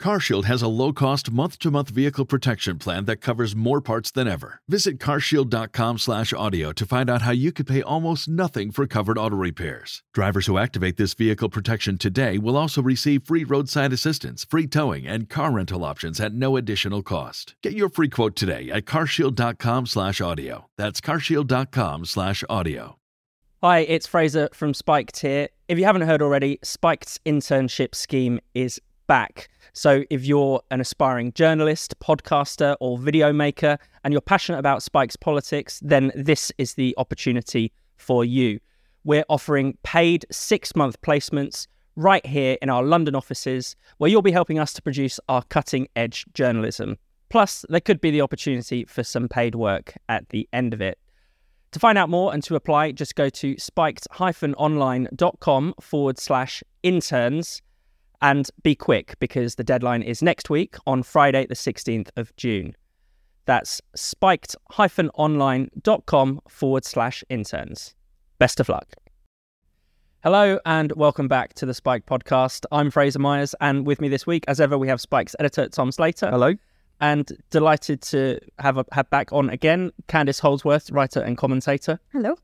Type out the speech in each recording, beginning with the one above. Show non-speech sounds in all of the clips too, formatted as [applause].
CarShield has a low-cost month-to-month vehicle protection plan that covers more parts than ever. Visit carshield.com/audio to find out how you could pay almost nothing for covered auto repairs. Drivers who activate this vehicle protection today will also receive free roadside assistance, free towing, and car rental options at no additional cost. Get your free quote today at carshield.com/audio. That's carshield.com/audio. Hi, it's Fraser from Spiked here. If you haven't heard already, Spiked's internship scheme is back. So if you're an aspiring journalist, podcaster, or video maker, and you're passionate about Spiked's politics, then this is the opportunity for you. We're offering paid six month placements right here in our London offices, where you'll be helping us to produce our cutting edge journalism. Plus, there could be the opportunity for some paid work at the end of it. To find out more and to apply, just go to spiked-online.com forward slash interns and be quick because the deadline is next week on Friday, the 16th of June. That's spiked-online.com forward slash interns. Best of luck. Hello and welcome back to the Spiked podcast. I'm Fraser Myers, and with me this week, as ever, we have Spiked's editor Tom Slater. Hello. And delighted to have a, have back on again Candice Holdsworth, writer and commentator. Hello.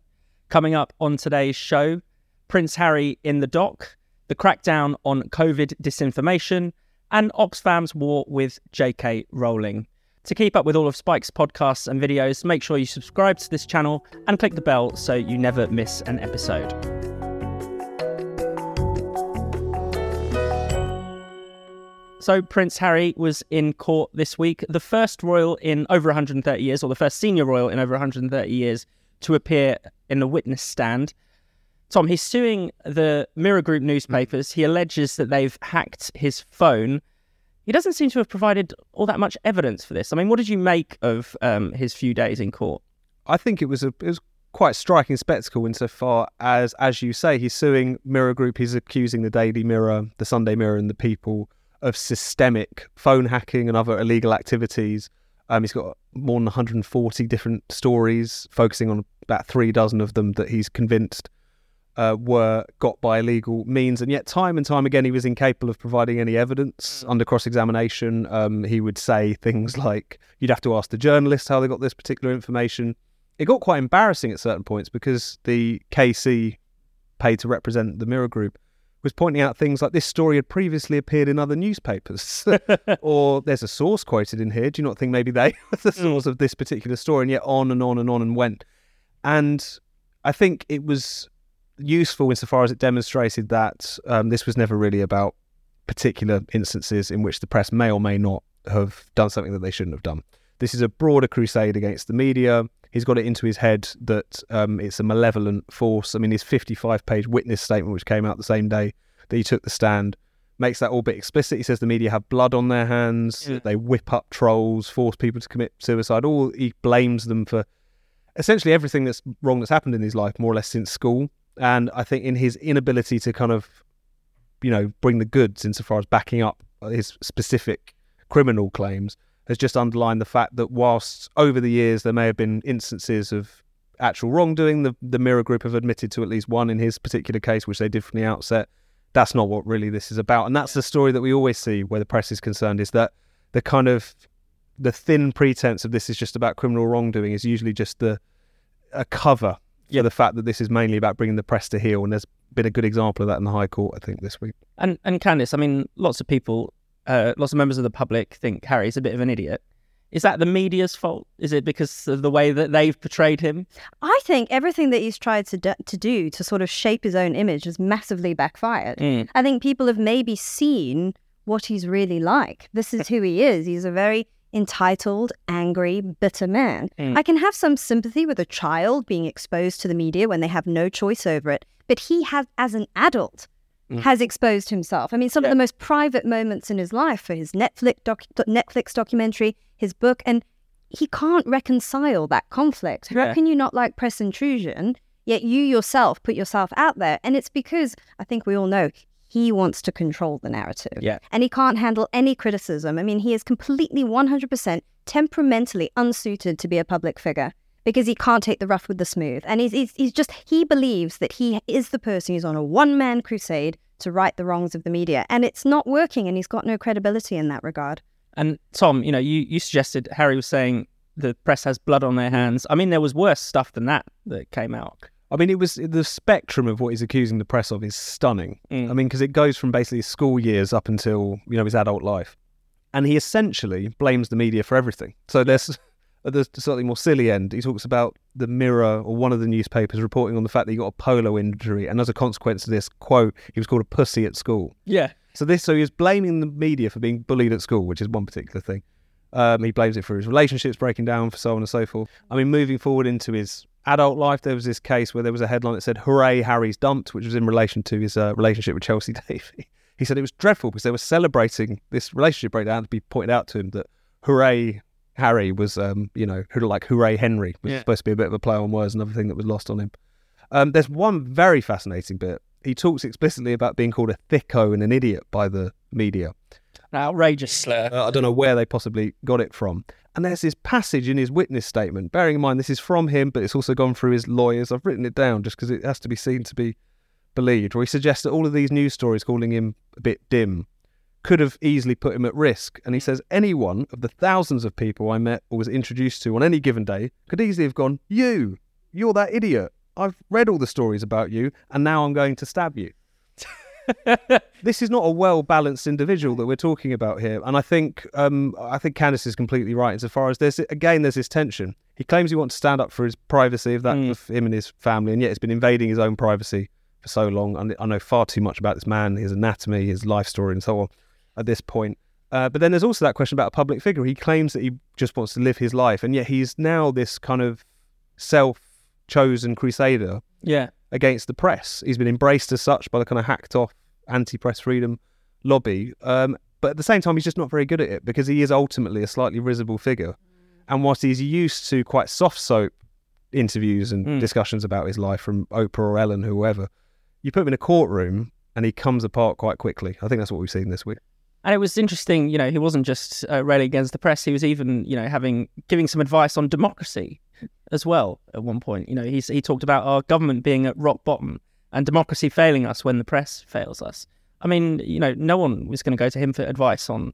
Coming up on today's show, Prince Harry in the dock, the crackdown on COVID disinformation, and Oxfam's war with J.K. Rowling. To keep up with all of Spiked's podcasts and videos, make sure you subscribe to this channel and click the bell so you never miss an episode. So, Prince Harry was in court this week, the first royal in over 130 years, or the first senior royal in over 130 years, to appear in the witness stand. Tom, he's suing the Mirror Group newspapers. He alleges that they've hacked his phone. He doesn't seem to have provided all that much evidence for this. I mean, what did you make of um, his few days in court? I think it was a it was quite a striking spectacle insofar as, as you say, he's suing Mirror Group. He's accusing the Daily Mirror, the Sunday Mirror, and the People of systemic phone hacking and other illegal activities. Um, he's got more than 140 different stories, focusing on about three dozen of them that he's convinced uh, were got by illegal means. And yet, time and time again, he was incapable of providing any evidence under cross examination. Um, he would say things like, you'd have to ask the journalists how they got this particular information. It got quite embarrassing at certain points because the KC paid to represent the Mirror Group was pointing out things like this story had previously appeared in other newspapers, [laughs] or there's a source quoted in here. Do you not think maybe they [laughs] were the source of this particular story? And yet on and on and on and went. And I think it was useful insofar as it demonstrated that um, this was never really about particular instances in which the press may or may not have done something that they shouldn't have done. This is a broader crusade against the media. He's got it into his head that um, it's a malevolent force. I mean, his 55 page witness statement, which came out the same day that he took the stand, makes that all a bit explicit. He says the media have blood on their hands, Yeah. they whip up trolls, force people to commit suicide. All he blames them for essentially everything that's wrong that's happened in his life, more or less since school. And I think in his inability to kind of, you know, bring the goods insofar as backing up his specific criminal claims, has just underlined the fact that whilst over the years there may have been instances of actual wrongdoing, the, the Mirror Group have admitted to at least one in his particular case, which they did from the outset. That's not what really this is about. And that's the story that we always see where the press is concerned is that the kind of the thin pretense of this is just about criminal wrongdoing is usually just the a cover Yeah. for the fact that this is mainly about bringing the press to heel. And there's been a good example of that in the High Court, I think, this week. And and Candice, I mean, lots of people, uh, lots of members of the public think Harry's a bit of an idiot. Is that the media's fault? Is it because of the way that they've portrayed him? I think everything that he's tried to do, to do to sort of shape his own image has massively backfired. Mm. I think people have maybe seen what he's really like. This is who he is. He's a very entitled, angry, bitter man. Mm. I can have some sympathy with a child being exposed to the media when they have no choice over it, but he has, as an adult, Mm. has exposed himself. I mean, some Yeah. of the most private moments in his life for his Netflix doc- Netflix documentary, his book, and he can't reconcile that conflict. Yeah. How can you not like press intrusion, yet you yourself put yourself out there? And it's because I think we all know he wants to control the narrative. Yeah. And he can't handle any criticism. I mean, he is completely 100% temperamentally unsuited to be a public figure. because he can't take the rough with the smooth. And he's, he's, he's just, he believes that he is the person who's on a one man crusade to right the wrongs of the media. And it's not working, and he's got no credibility in that regard. And Tom, you know, you, you suggested Harry was saying the press has blood on their hands. I mean, there was worse stuff than that that came out. I mean, it was the spectrum of what he's accusing the press of is stunning. Mm. I mean, because it goes from basically his school years up until you know his adult life, and he essentially blames the media for everything. So there's [laughs] at the slightly more silly end, he talks about the Mirror or one of the newspapers reporting on the fact that he got a polo injury, and as a consequence of this, quote, he was called a pussy at school. Yeah. So this, so he was blaming the media for being bullied at school, which is one particular thing. Um, he blames it for his relationships breaking down, for so on and so forth. I mean, moving forward into his adult life, there was this case where there was a headline that said "Hooray, Harry's dumped," which was in relation to his uh, relationship with Chelsy [laughs] Davy. He said it was dreadful because they were celebrating this relationship breakdown to be pointed out to him that "Hooray, Harry" was, um, you know, like "Hooray, Henry" was Yeah. supposed to be a bit of a play on words, another thing that was lost on him. Um, there's one very fascinating bit. He talks explicitly about being called a thicko and an idiot by the media. An outrageous slur. Uh, I don't know where they possibly got it from. And there's this passage in his witness statement, bearing in mind this is from him, but it's also gone through his lawyers. I've written it down just because it has to be seen to be believed, where he suggests that all of these news stories calling him a bit dim could have easily put him at risk. And he says any one of the thousands of people I met or was introduced to on any given day could easily have gone, You, you're that idiot. I've read all the stories about you, and now I'm going to stab you [laughs] this is not a well balanced individual that we're talking about here, and I think um, I think Candice is completely right insofar as there's again there's this tension. He claims he wants to stand up for his privacy of that Mm. of him and his family, and yet he's been invading his own privacy for so long. And I know far too much about this man, his anatomy, his life story, and so on. At this point, uh, but then there's also that question about a public figure. He claims that he just wants to live his life, and yet he's now this kind of self-chosen crusader Yeah. Against the press. He's been embraced as such by the kind of hacked off anti press freedom lobby. Um, but at the same time, he's just not very good at it because he is ultimately a slightly risible figure. And whilst he's used to quite soft soap interviews and Mm. discussions about his life from Oprah or Ellen, whoever, you put him in a courtroom and he comes apart quite quickly. I think that's what we've seen this week. And it was interesting, you know, he wasn't just uh, railing against the press. He was even, you know, having giving some advice on democracy as well. At one point, you know, he's, he talked about our government being at rock bottom and democracy failing us when the press fails us. I mean, you know, no one was going to go to him for advice on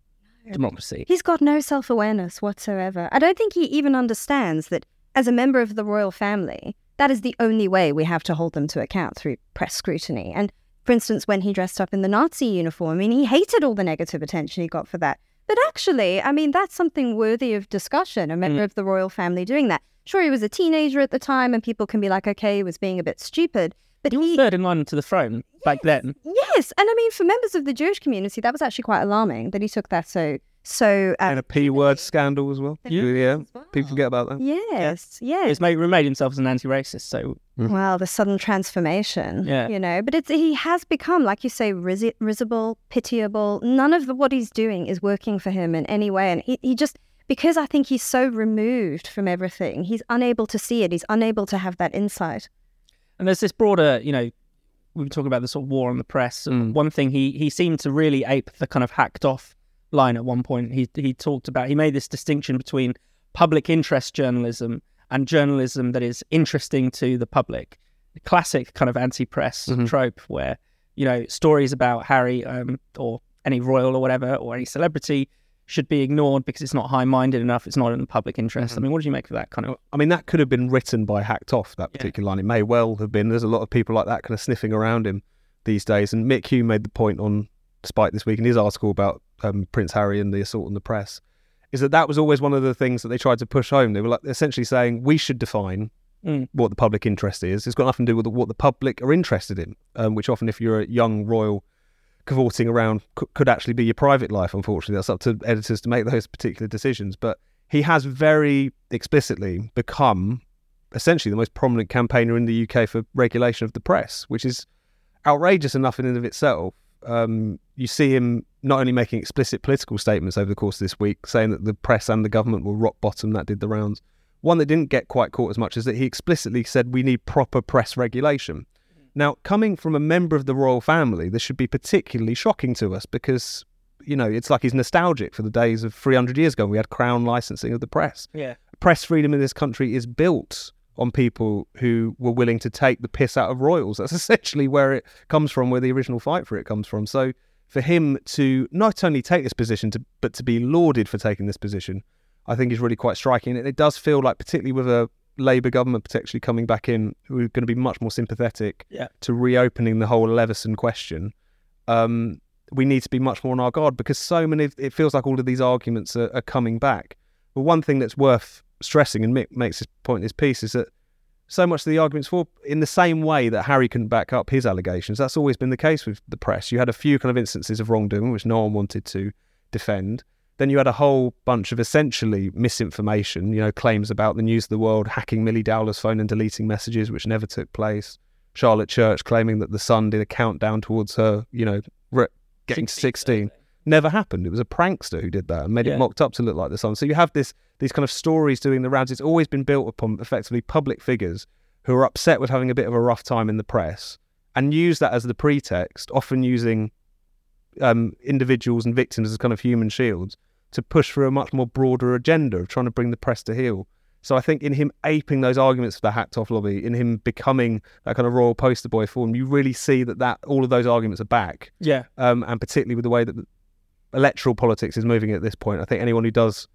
democracy. He's got no self awareness whatsoever. I don't think he even understands that as a member of the royal family, that is the only way we have to hold them to account through press scrutiny. And for instance, when he dressed up in the Nazi uniform, I mean, he hated all the negative attention he got for that. But actually, I mean, that's something worthy of discussion, a member mm. of the royal family doing that. Sure, he was a teenager at the time, and people can be like, okay, he was being a bit stupid. But He was he, third in line to the throne back then. yes, and I mean, for members of the Jewish community, that was actually quite alarming that he took that so so. Uh, And a P word scandal as well. Yeah. yeah. People forget about that. Yes, yes. He's made, made himself as an anti-racist, so Well, the sudden transformation, Yeah. you know, but it's he has become, like you say, risible, pitiable. None of the, what he's doing is working for him in any way, and he, he just because I think he's so removed from everything, he's unable to see it. He's unable to have that insight. And there's this broader, you know, we were talking about the sort of war on the press. And Mm. one thing he he seemed to really ape the kind of hacked off line at one point. He he talked about he made this distinction between public interest journalism and journalism that is interesting to the public. The classic kind of anti-press Mhm. trope where you know stories about Harry um, or any royal or whatever or any celebrity should be ignored because it's not high-minded enough. It's not in the public interest. I mean, what did you make of that kind of? I mean, that could have been written by Hacked Off, that Yeah. particular line. It may well have been. There's a lot of people like that kind of sniffing around him these days. And Mick Hume made the point on Spiked this week in his article about um, Prince Harry and the assault on the press, is that that was always one of the things that they tried to push home. They were like essentially saying, we should define Mm. what the public interest is. It's got nothing to do with what the public are interested in, um, which often, if you're a young royal cavorting around, c- could actually be your private life, unfortunately. That's up to editors to make those particular decisions. But he has very explicitly become essentially the most prominent campaigner in the UK for regulation of the press, which is outrageous enough in and of itself. Um, you see him not only making explicit political statements over the course of this week, saying that the press and the government will rock bottom, that did the rounds. One that didn't get quite caught as much is that he explicitly said we need proper press regulation. Now, coming from a member of the royal family, this should be particularly shocking to us because, you know, it's like he's nostalgic for the days of 300 years ago. when We had crown licensing of the press Yeah. press freedom in this country is built on people who were willing to take the piss out of royals. That's [laughs] essentially where it comes from, where the original fight for it comes from. So for him to not only take this position, to, but to be lauded for taking this position, I think is really quite striking. And it does feel like, particularly with a Labour government potentially coming back in, we're going to be much more sympathetic Yeah. to reopening the whole Leveson question. Um, we need to be much more on our guard because so many, it feels like all of these arguments are, are coming back. But one thing that's worth stressing, and Mick makes this point in his piece, is that so much of the arguments for, in the same way that Harry couldn't back up his allegations, that's always been the case with the press. You had a few kind of instances of wrongdoing, which no one wanted to defend. Then you had a whole bunch of essentially misinformation, you know, claims about the News of the World hacking Millie Dowler's phone and deleting messages, which never took place. Charlotte Church claiming that the Sun did a countdown towards her, you know, re- getting to 16. Never happened. It was a prankster who did that and made Yeah. it mocked up to look like the Sun. So you have this these kind of stories doing the rounds. It's always been built upon effectively public figures who are upset with having a bit of a rough time in the press and use that as the pretext, often using um, individuals and victims as kind of human shields to push for a much more broader agenda of trying to bring the press to heel. So I think in him aping those arguments for the hacked off lobby, in him becoming that kind of royal poster boy form, you really see that, that all of those arguments are back. Yeah. Um, and particularly with the way that electoral politics is moving at this point, I think anyone who does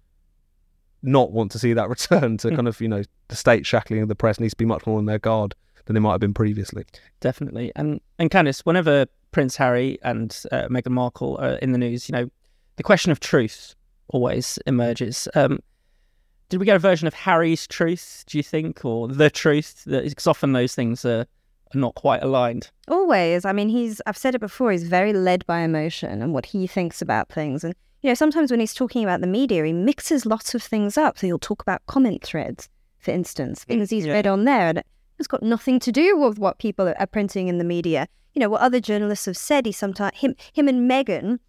not want to see that [laughs] return to Mm. kind of, you know, the state shackling of the press needs to be much more on their guard than they might have been previously. definitely. And and Candice, whenever Prince Harry and uh, Meghan Markle are in the news, you know, the question of truth always emerges. Um, did we get a version of Harry's truth? Do you think, or the truth? Because often those things are, are not quite aligned. Always. I mean, he's, I've said it before, he's very led by emotion and what he thinks about things. And, you know, sometimes when he's talking about the media, he mixes lots of things up. So he'll talk about comment threads, for instance, things he's Yeah. read on there. And it's got nothing to do with what people are printing in the media. You know, what other journalists have said, he sometimes, him, him and Meghan,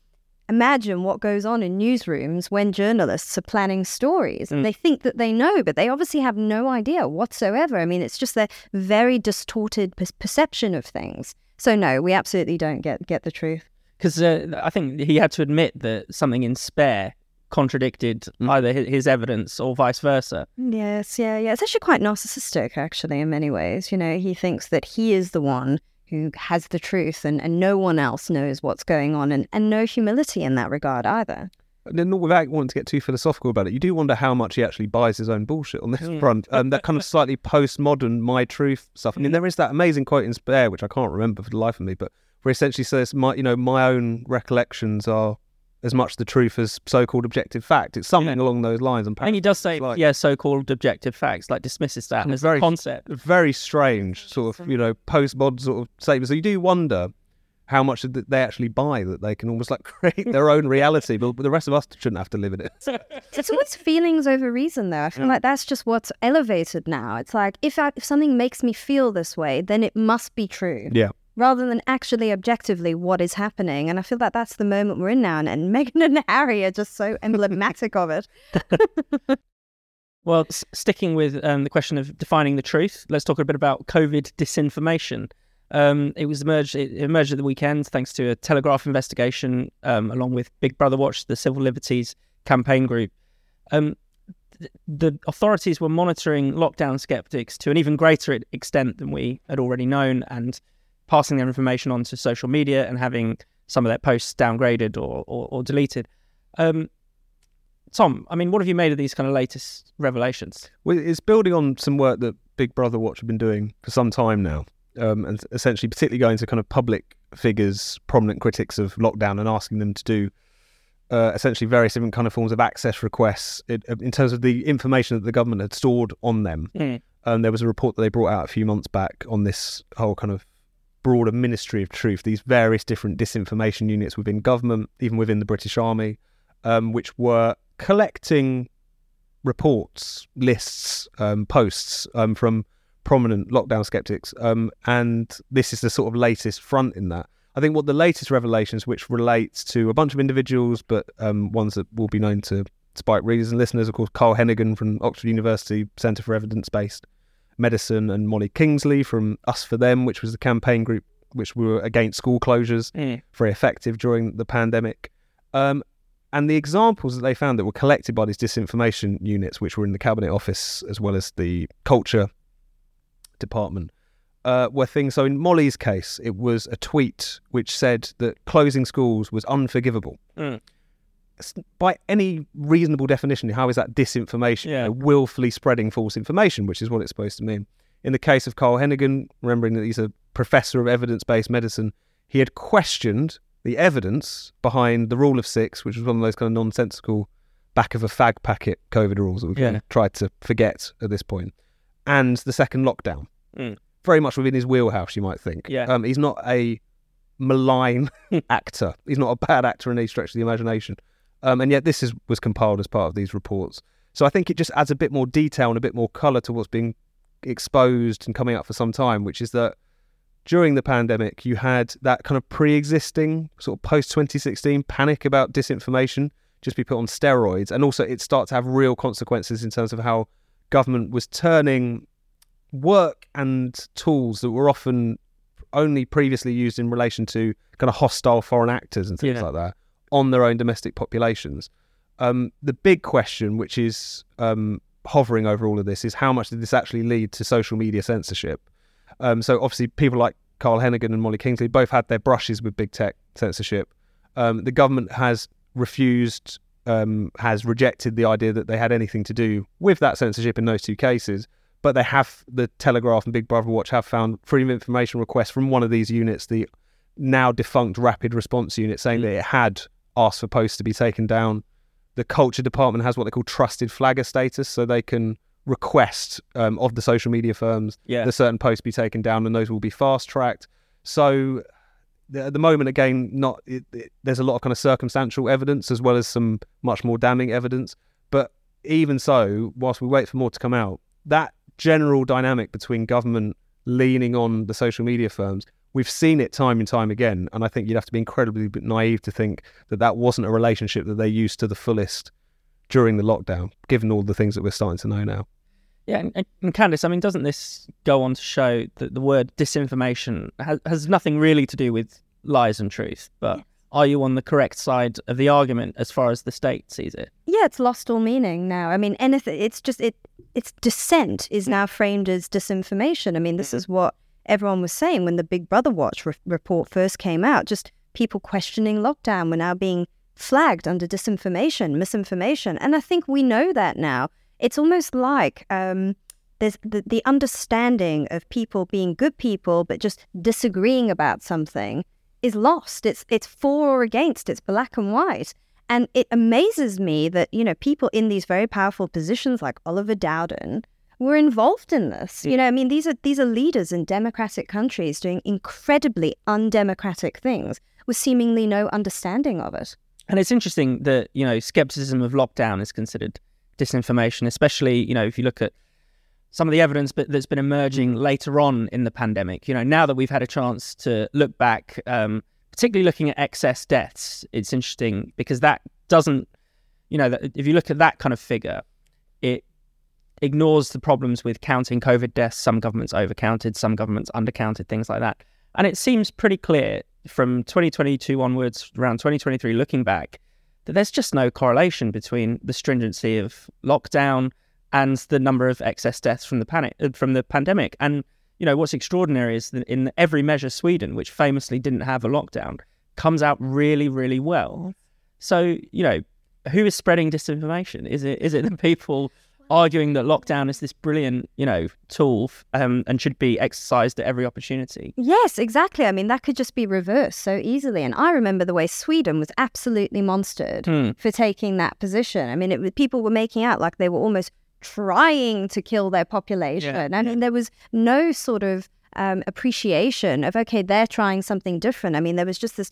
imagine what goes on in newsrooms when journalists are planning stories. Mm. They think that they know, but they obviously have no idea whatsoever. I mean, it's just their very distorted per- perception of things. So no, we absolutely don't get get the truth. Because uh, I think he had to admit that something in Spare contradicted either his evidence or vice versa. Yes, yeah, yeah. It's actually quite narcissistic, actually, in many ways. You know, he thinks that he is the one who has the truth and, and no one else knows what's going on and, and no humility in that regard either. And then, not without wanting to get too philosophical about it, you do wonder how much he actually buys his own bullshit on this Mm. front. Um, that kind of slightly postmodern my truth stuff. I mean, Mm. there is that amazing quote in Spare, which I can't remember for the life of me, but where he essentially says, "My, you know, my own recollections are as much the truth as so-called objective fact." It's something along those lines. And And he does say, like- yeah, so-called objective facts, like dismisses that Some as very- a concept. very strange sort of you know postmod sort of statements. So you do wonder how much they actually buy that they can almost like [laughs] create their own reality, but the rest of us shouldn't have to live in it. It's always feelings over reason, though. I feel Yeah. like that's just what's elevated now. It's like if I, if something makes me feel this way, then it must be true. Yeah. Rather than actually objectively what is happening, and I feel that that's the moment we're in now, and, and [laughs] Meghan and Harry are just so emblematic of it. [laughs] Well, s- sticking with um, the question of defining the truth, let's talk a bit about COVID disinformation. Um, it was emerged. It emerged at the weekend thanks to a Telegraph investigation, um, along with Big Brother Watch, the Civil Liberties campaign group. Um, th- the authorities were monitoring lockdown skeptics to an even greater extent than we had already known, and passing their information on to social media and having some of their posts downgraded or, or, or deleted. Um, Tom, I mean, what have you made of these kind of latest revelations? Well, it's building on some work that Big Brother Watch have been doing for some time now, um, and essentially, particularly going to kind of public figures, prominent critics of lockdown, and asking them to do uh, essentially various different kind of forms of access requests in, in terms of the information that the government had stored on them. Um, there was a report that they brought out a few months back on this whole kind of broader Ministry of Truth, these various different disinformation units within government, even within the British Army, um, which were collecting reports, lists, um, posts um, from prominent lockdown skeptics. Um, and this is the sort of latest front in that. I think what the latest revelations, which relates to a bunch of individuals, but um, ones that will be known to Spiked readers and listeners, of course, Carl Heneghan from Oxford University Centre for Evidence Based Medicine, and Molly Kingsley from Us for Them, which was the campaign group which were against school closures, very effective during the pandemic. Um, And the examples that they found that were collected by these disinformation units, which were in the cabinet office as well as the culture department, uh, were things. So in Molly's case, it was a tweet which said that closing schools was unforgivable. Mm. By any reasonable definition, how is that disinformation? Yeah. You know, willfully spreading false information, which is what it's supposed to mean. In the case of Carl Heneghan, remembering that he's a professor of evidence based medicine, he had questioned the evidence behind the rule of six, which was one of those kind of nonsensical back of a fag packet COVID rules that we've Yeah. tried to forget at this point, and the second lockdown. Mm. Very much within his wheelhouse, you might think. Yeah. Um, he's not a malign [laughs] actor. He's not a bad actor in any stretch of the imagination. Um, and yet this is was compiled as part of these reports. So I think it just adds a bit more detail and a bit more colour to what's being exposed and coming up for some time, which is that during the pandemic, you had that kind of pre-existing sort of post 2016 panic about disinformation just be put on steroids, and also it starts to have real consequences in terms of how government was turning work and tools that were often only previously used in relation to kind of hostile foreign actors and things Yeah. like that on their own domestic populations. Um, the big question, which is um, hovering over all of this, is how much did this actually lead to social media censorship? Um, so obviously, people like Carl Heneghan and Molly Kingsley both had their brushes with big tech censorship. Um, the government has refused, um, has rejected the idea that they had anything to do with that censorship in those two cases. But they have, the Telegraph and Big Brother Watch have found freedom of information requests from one of these units, the now defunct Rapid Response Unit, saying that it had asked for posts to be taken down. The Culture Department has what they call trusted flagger status, so they can request um, of the social media firms Yeah. that certain posts be taken down, and those will be fast tracked. So at the moment, again, not it, it, there's a lot of kind of circumstantial evidence as well as some much more damning evidence. But even so, whilst we wait for more to come out, that general dynamic between government leaning on the social media firms, we've seen it time and time again. And I think you'd have to be incredibly naive to think that that wasn't a relationship that they used to the fullest during the lockdown, given all the things that we're starting to know now. Yeah, and, and- and Candice, I mean, doesn't this go on to show that the word disinformation has, has nothing really to do with lies and truth? But are you on the correct side of the argument as far as the state sees it? Yeah, it's lost all meaning now. I mean, anything. It's just it. Its dissent is now framed as disinformation. I mean, this hmm. is what everyone was saying when the Big Brother Watch re- report first came out. Just people questioning lockdown were now being flagged under disinformation, misinformation, and I think we know that now. It's almost like um, there's the, the understanding of people being good people, but just disagreeing about something is lost. It's it's for or against. It's black and white. And it amazes me that, you know, people in these very powerful positions like Oliver Dowden were involved in this. You know, I mean, these are these are leaders in democratic countries doing incredibly undemocratic things with seemingly no understanding of it. And it's interesting that, you know, skepticism of lockdown is considered disinformation, especially, you know, if you look at some of the evidence that's been emerging later on in the pandemic. You know, now that we've had a chance to look back, um, particularly looking at excess deaths, it's interesting because that doesn't, you know, if you look at that kind of figure, it ignores the problems with counting COVID deaths. Some governments overcounted, some governments undercounted, things like that. And it seems pretty clear from 2022 onwards, around 2023, looking back, that there's just no correlation between the stringency of lockdown and the number of excess deaths from the panic uh, from the pandemic. And you know what's extraordinary is that in every measure, Sweden, which famously didn't have a lockdown, comes out really, really well. So you know, who is spreading disinformation? Is it is it the people arguing that lockdown is this brilliant, you know, tool um, and should be exercised at every opportunity? Yes, exactly. I mean, that could just be reversed so easily. And I remember the way Sweden was absolutely monstered Hmm. for taking that position. I mean, it people were making out like they were almost trying to kill their population. I mean, there was no sort of um, appreciation of, okay, they're trying something different. I mean, there was just this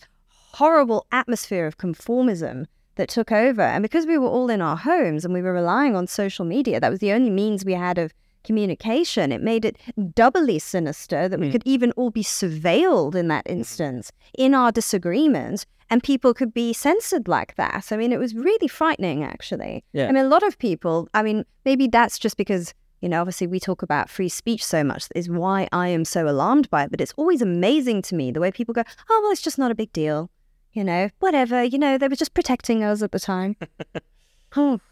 horrible atmosphere of conformism that took over. And because we were all in our homes and we were relying on social media, that was the only means we had of communication. It made it doubly sinister that we Mm. could even all be surveilled in that instance in our disagreements and people could be censored like that. I mean, it was really frightening, actually. Yeah. I mean, a lot of people, I mean, maybe that's just because, you know, obviously we talk about free speech so much, is why I am so alarmed by it. But it's always amazing to me the way people go, oh, well, it's just not a big deal. You know, whatever, you know, they were just protecting us at the time. oh, [laughs]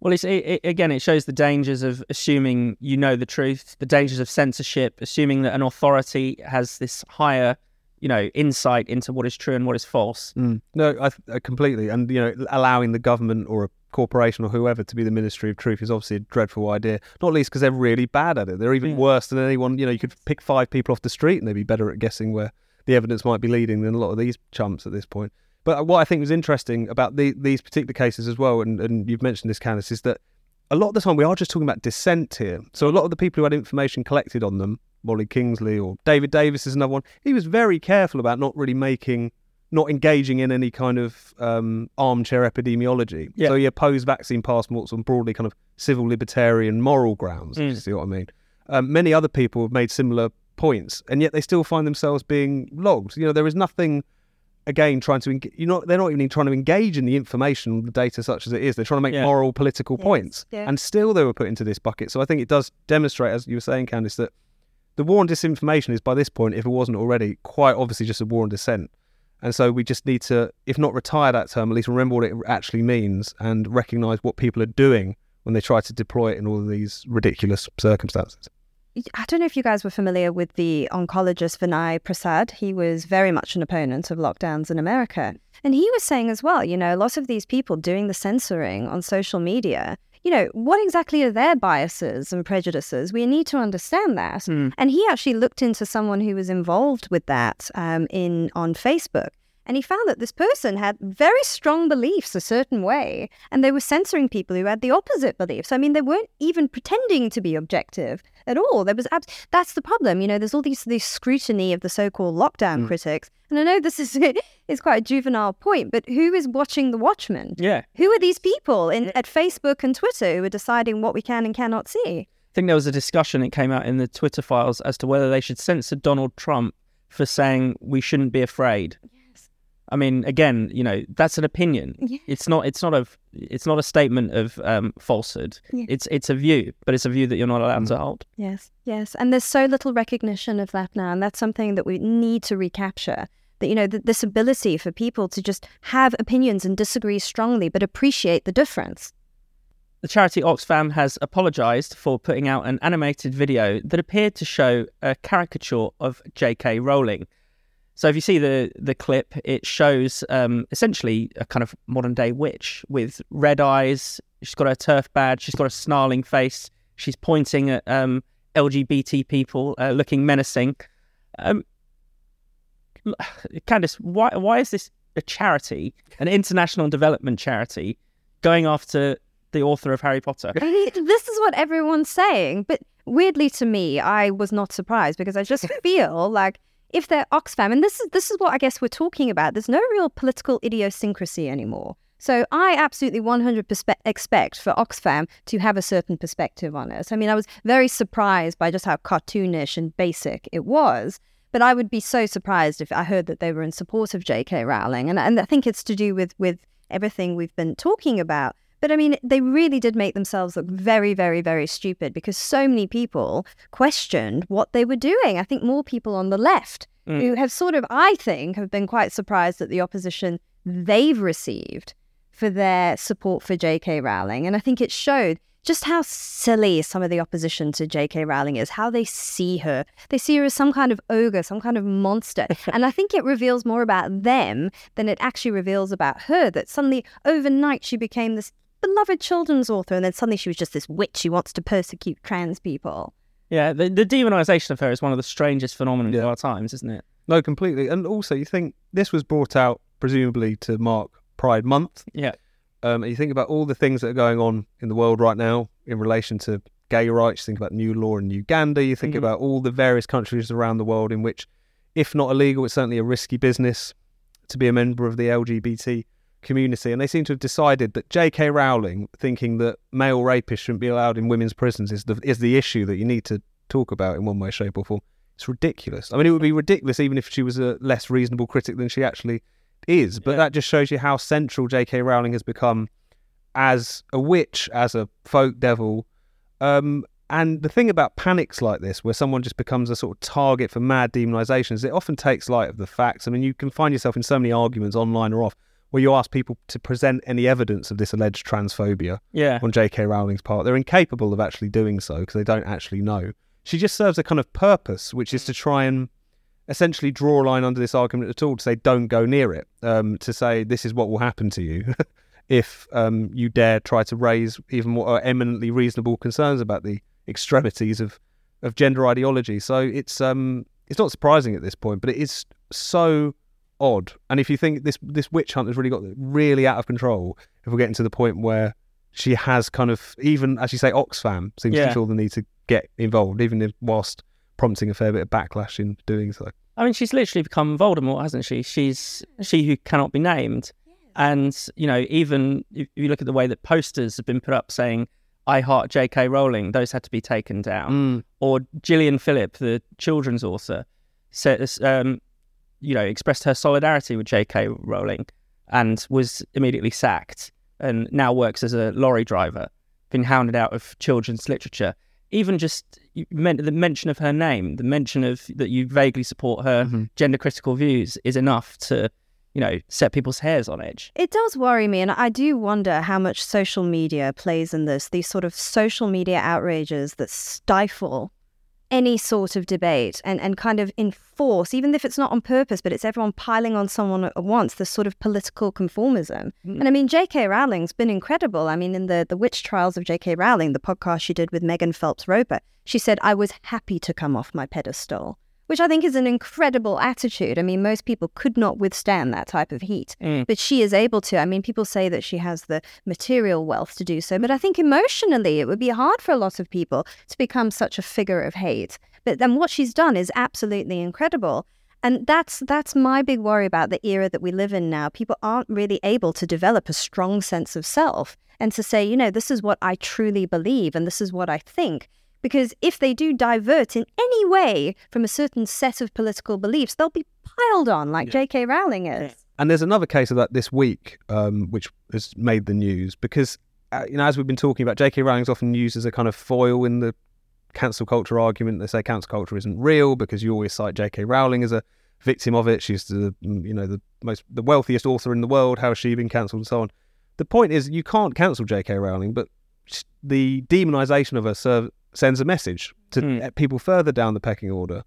Well, it's it, it, again, it shows the dangers of assuming you know the truth, the dangers of censorship, assuming that an authority has this higher, you know, insight into what is true and what is false. Mm. No, I, I uh, completely. And you know, allowing the government or a corporation or whoever to be the Ministry of Truth is obviously a dreadful idea. Not least because they're really bad at it. They're even Yeah. worse than anyone. You know, you could pick five people off the street and they'd be better at guessing where the evidence might be leading than a lot of these chumps at this point. But what I think was interesting about the, these particular cases as well, and, and you've mentioned this, Candice, is that a lot of the time we are just talking about dissent here. So a lot of the people who had information collected on them, Molly Kingsley or David Davis is another one, he was very careful about not really making, not engaging in any kind of um, armchair epidemiology. Yeah. So he opposed vaccine passports on broadly kind of civil libertarian moral grounds, if you Mm. see what I mean. Um, many other people have made similar points, and yet they still find themselves being logged. You know, there is nothing again trying to eng- you know they're not even trying to engage in the information the data such as it is they're trying to make Yeah. moral political Yes, points yeah. and still they were put into this bucket so i think it does demonstrate as you were saying candice that the war on disinformation is by this point if it wasn't already quite obviously just a war on dissent and so we just need to if not retire that term at least remember what it actually means and recognize what people are doing when they try to deploy it in all of these ridiculous circumstances I don't know if you guys were familiar with the oncologist Vinay Prasad. He was very much an opponent of lockdowns in America. And he was saying as well, you know, a lot of these people doing the censoring on social media, you know, what exactly are their biases and prejudices? We need to understand that. Mm. And he actually looked into someone who was involved with that um, in on Facebook. And he found that this person had very strong beliefs a certain way, and they were censoring people who had the opposite beliefs. I mean, they weren't even pretending to be objective at all. There was abs- that's the problem. You know, there's all these this scrutiny of the so-called lockdown mm. critics, and I know this is [laughs] is quite a juvenile point, but who is watching the Watchmen? Yeah, Who are these people in at Facebook and Twitter who are deciding what we can and cannot see? I think there was a discussion. that came out in the Twitter files as to whether they should censor Donald Trump for saying we shouldn't be afraid. Yes. I mean, again, you know, that's an opinion. Yes. It's not. It's not a. It's not a statement of um, falsehood. Yeah. It's it's a view, but it's a view that you're not allowed to hold. Yes, yes. And there's so little recognition of that now. And that's something that we need to recapture. That, you know, th- this ability for people to just have opinions and disagree strongly, but appreciate the difference. The charity Oxfam has apologised for putting out an animated video that appeared to show a caricature of J.K. Rowling. So if you see the the clip, it shows um, essentially a kind of modern day witch with red eyes. She's got a TERF badge. She's got a snarling face. She's pointing at um, LGBT people, uh, looking menacing. Um, [sighs] Candice, why why is this a charity, an international development charity, going after the author of Harry Potter? [laughs] this is what everyone's saying. But weirdly to me, I was not surprised because I just [laughs] feel like if they're Oxfam, and this is this is what I guess we're talking about, there's no real political idiosyncrasy anymore. So I absolutely 100 perspe- expect for Oxfam to have a certain perspective on it. I mean, I was very surprised by just how cartoonish and basic it was. But I would be so surprised if I heard that they were in support of J.K. Rowling, and and I think it's to do with with everything we've been talking about. But I mean, they really did make themselves look very, very, very stupid because so many people questioned what they were doing. I think more people on the left Mm. who have sort of, I think, have been quite surprised at the opposition they've received for their support for J.K. Rowling. And I think it showed just how silly some of the opposition to J.K. Rowling is, how they see her. They see her as some kind of ogre, some kind of monster. [laughs] and I think it reveals more about them than it actually reveals about her, that suddenly overnight she became this beloved children's author, and then suddenly she was just this witch who wants to persecute trans people. Yeah, the, the demonization of her is one of the strangest phenomena Yeah. of our times, isn't it? No, completely. And also, you think this was brought out presumably to mark Pride Month. Yeah. Um, and you think about all the things that are going on in the world right now in relation to gay rights. You think about new law in Uganda. You think Mhm. about all the various countries around the world in which, if not illegal, it's certainly a risky business to be a member of the LGBT community. And they seem to have decided that J.K. Rowling, thinking that male rapists shouldn't be allowed in women's prisons, is the is the issue that you need to talk about in one way, shape, or form. It's ridiculous. I mean, it would be ridiculous even if she was a less reasonable critic than she actually is. But Yeah. that just shows you how central J.K. Rowling has become as a witch, as a folk devil, um, And the thing about panics like this, where someone just becomes a sort of target for mad demonizations, it often takes light of the facts. I mean, you can find yourself in so many arguments online or off where you ask people to present any evidence of this alleged transphobia Yeah. on J.K. Rowling's part. They're incapable of actually doing so because they don't actually know. She just serves a kind of purpose, which is to try and essentially draw a line under this argument at all to say don't go near it, um, to say this is what will happen to you [laughs] if um, you dare try to raise even more eminently reasonable concerns about the extremities of, of gender ideology. So it's um, it's not surprising at this point, but it is so odd. And if you think this this witch hunt has really got really out of control, if we're getting to the point where she has kind of even as you say, Oxfam seems Yeah. to feel the need to get involved, even if whilst prompting a fair bit of backlash in doing so. I mean, she's literally become Voldemort, hasn't she? She's she who cannot be named. And, you know, even if you look at the way that posters have been put up saying, I heart J.K. Rowling, those had to be taken down. Or Gillian Phillip, the children's author, said, um, you know, expressed her solidarity with J.K. Rowling and was immediately sacked and now works as a lorry driver, been hounded out of children's literature. Even just you meant the mention of her name, the mention of that you vaguely support her Mhm. gender critical views is enough to, you know, set people's hairs on edge. It does worry me, and I do wonder how much social media plays in this. These sort of social media outrages that stifle any sort of debate and, and kind of enforce, even if it's not on purpose, but it's everyone piling on someone at once, this sort of political conformism. Mm-hmm. And I mean, J.K. Rowling's been incredible. I mean, in the, the Witch Trials of J.K. Rowling, the podcast she did with Megan Phelps Roper, she said, I was happy to come off my pedestal, which I think is an incredible attitude. I mean, most people could not withstand that type of heat, Mm. but she is able to. I mean, people say that she has the material wealth to do so, but I think emotionally it would be hard for a lot of people to become such a figure of hate. But then what she's done is absolutely incredible. And that's that's my big worry about the era that we live in now. People aren't really able to develop a strong sense of self and to say, you know, this is what I truly believe and this is what I think. Because if they do divert in any way from a certain set of political beliefs, they'll be piled on like J.K. Rowling is. And there's another case of that this week, um, which has made the news because, uh, you know, as we've been talking about, J.K. Rowling's often used as a kind of foil in the cancel culture argument. They say cancel culture isn't real because you always cite J.K. Rowling as a victim of it. She's the, mm, you know, the most, the wealthiest author in the world. How has she been cancelled and so on? The point is, you can't cancel J.K. Rowling, but the demonisation of her serve, sends a message to uh, people further down the pecking order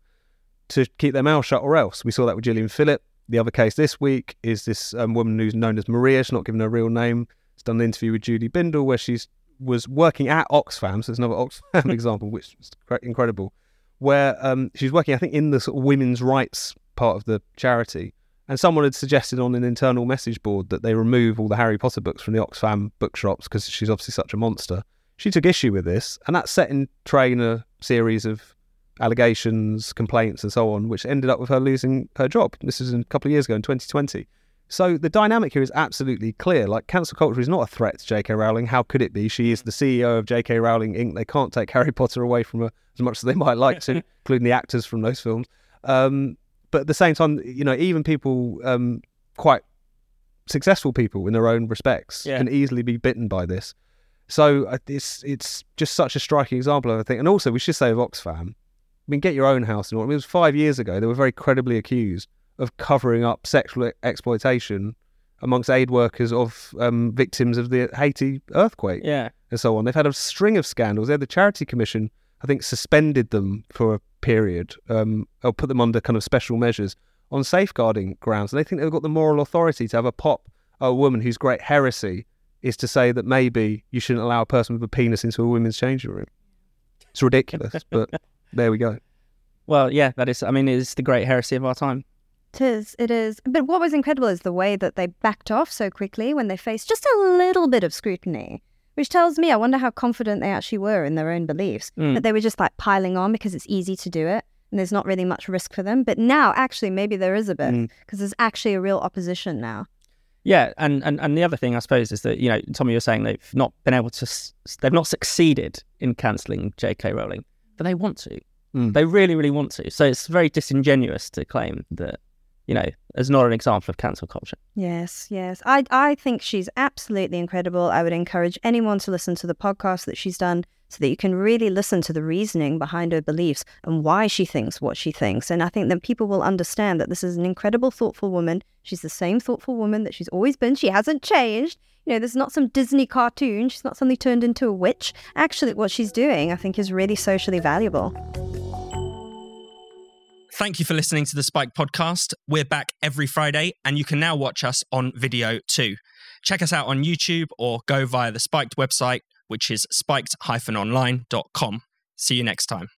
to keep their mouth shut or else. We saw that with Gillian Phillip. The other case this week is this um, woman who's known as Maria. She's not given her real name. She's done an interview with Julie Bindel where she's was working at Oxfam. So it's another Oxfam [laughs] example, which is incredible, where um, she's working, I think, in the sort of women's rights part of the charity. And someone had suggested on an internal message board that they remove all the Harry Potter books from the Oxfam bookshops because she's obviously such a monster. She took issue with this, and that set in train a series of allegations, complaints, and so on, which ended up with her losing her job. This is a couple of years ago in 2020. So the dynamic here is absolutely clear. Like cancel culture is not a threat to J.K. Rowling. How could it be? She is the CEO of J.K. Rowling Inc. They can't take [laughs] Harry Potter away from her as much as they might like to, [laughs] including the actors from those films. Um, but at the same time, you know, even people, um, quite successful people in their own respects, Yeah. can easily be bitten by this. So uh, it's it's just such a striking example of a thing. And also, we should say of Oxfam, I mean, get your own house in order. I mean, it was five years ago. They were very credibly accused of covering up sexual exploitation amongst aid workers of um, victims of the Haiti earthquake Yeah. and so on. They've had a string of scandals. They had the Charity Commission, I think, suspended them for a period um, or put them under kind of special measures on safeguarding grounds. And they think they've got the moral authority to have a pop a woman whose great heresy is to say that maybe you shouldn't allow a person with a penis into a women's changing room. It's ridiculous, [laughs] but there we go. Well, yeah, that is. I mean, it is the great heresy of our time. It is, it is. But what was incredible is the way that they backed off so quickly when they faced just a little bit of scrutiny, which tells me I wonder how confident they actually were in their own beliefs. Mm. That they were just like piling on because it's easy to do it and there's not really much risk for them. But now, actually, maybe there is a bit Mm. because there's actually a real opposition now. Yeah, and, and and the other thing I suppose is that you know, Tommy, you're saying they've not been able to, they've not succeeded in cancelling J.K. Rowling, but they want to. Mm. They really, really want to. So it's very disingenuous to claim that you know, as not an example of cancel culture. Yes, yes. I I think she's absolutely incredible. I would encourage anyone to listen to the podcast that she's done so that you can really listen to the reasoning behind her beliefs and why she thinks what she thinks. And I think that people will understand that this is an incredible, thoughtful woman. She's the same thoughtful woman that she's always been. She hasn't changed. You know, there's not some Disney cartoon. She's not suddenly turned into a witch. Actually, what she's doing, I think, is really socially valuable. Thank you for listening to the Spiked podcast. We're back every Friday, and you can now watch us on video too. Check us out on YouTube or go via the Spiked website, which is spiked-online.com. See you next time.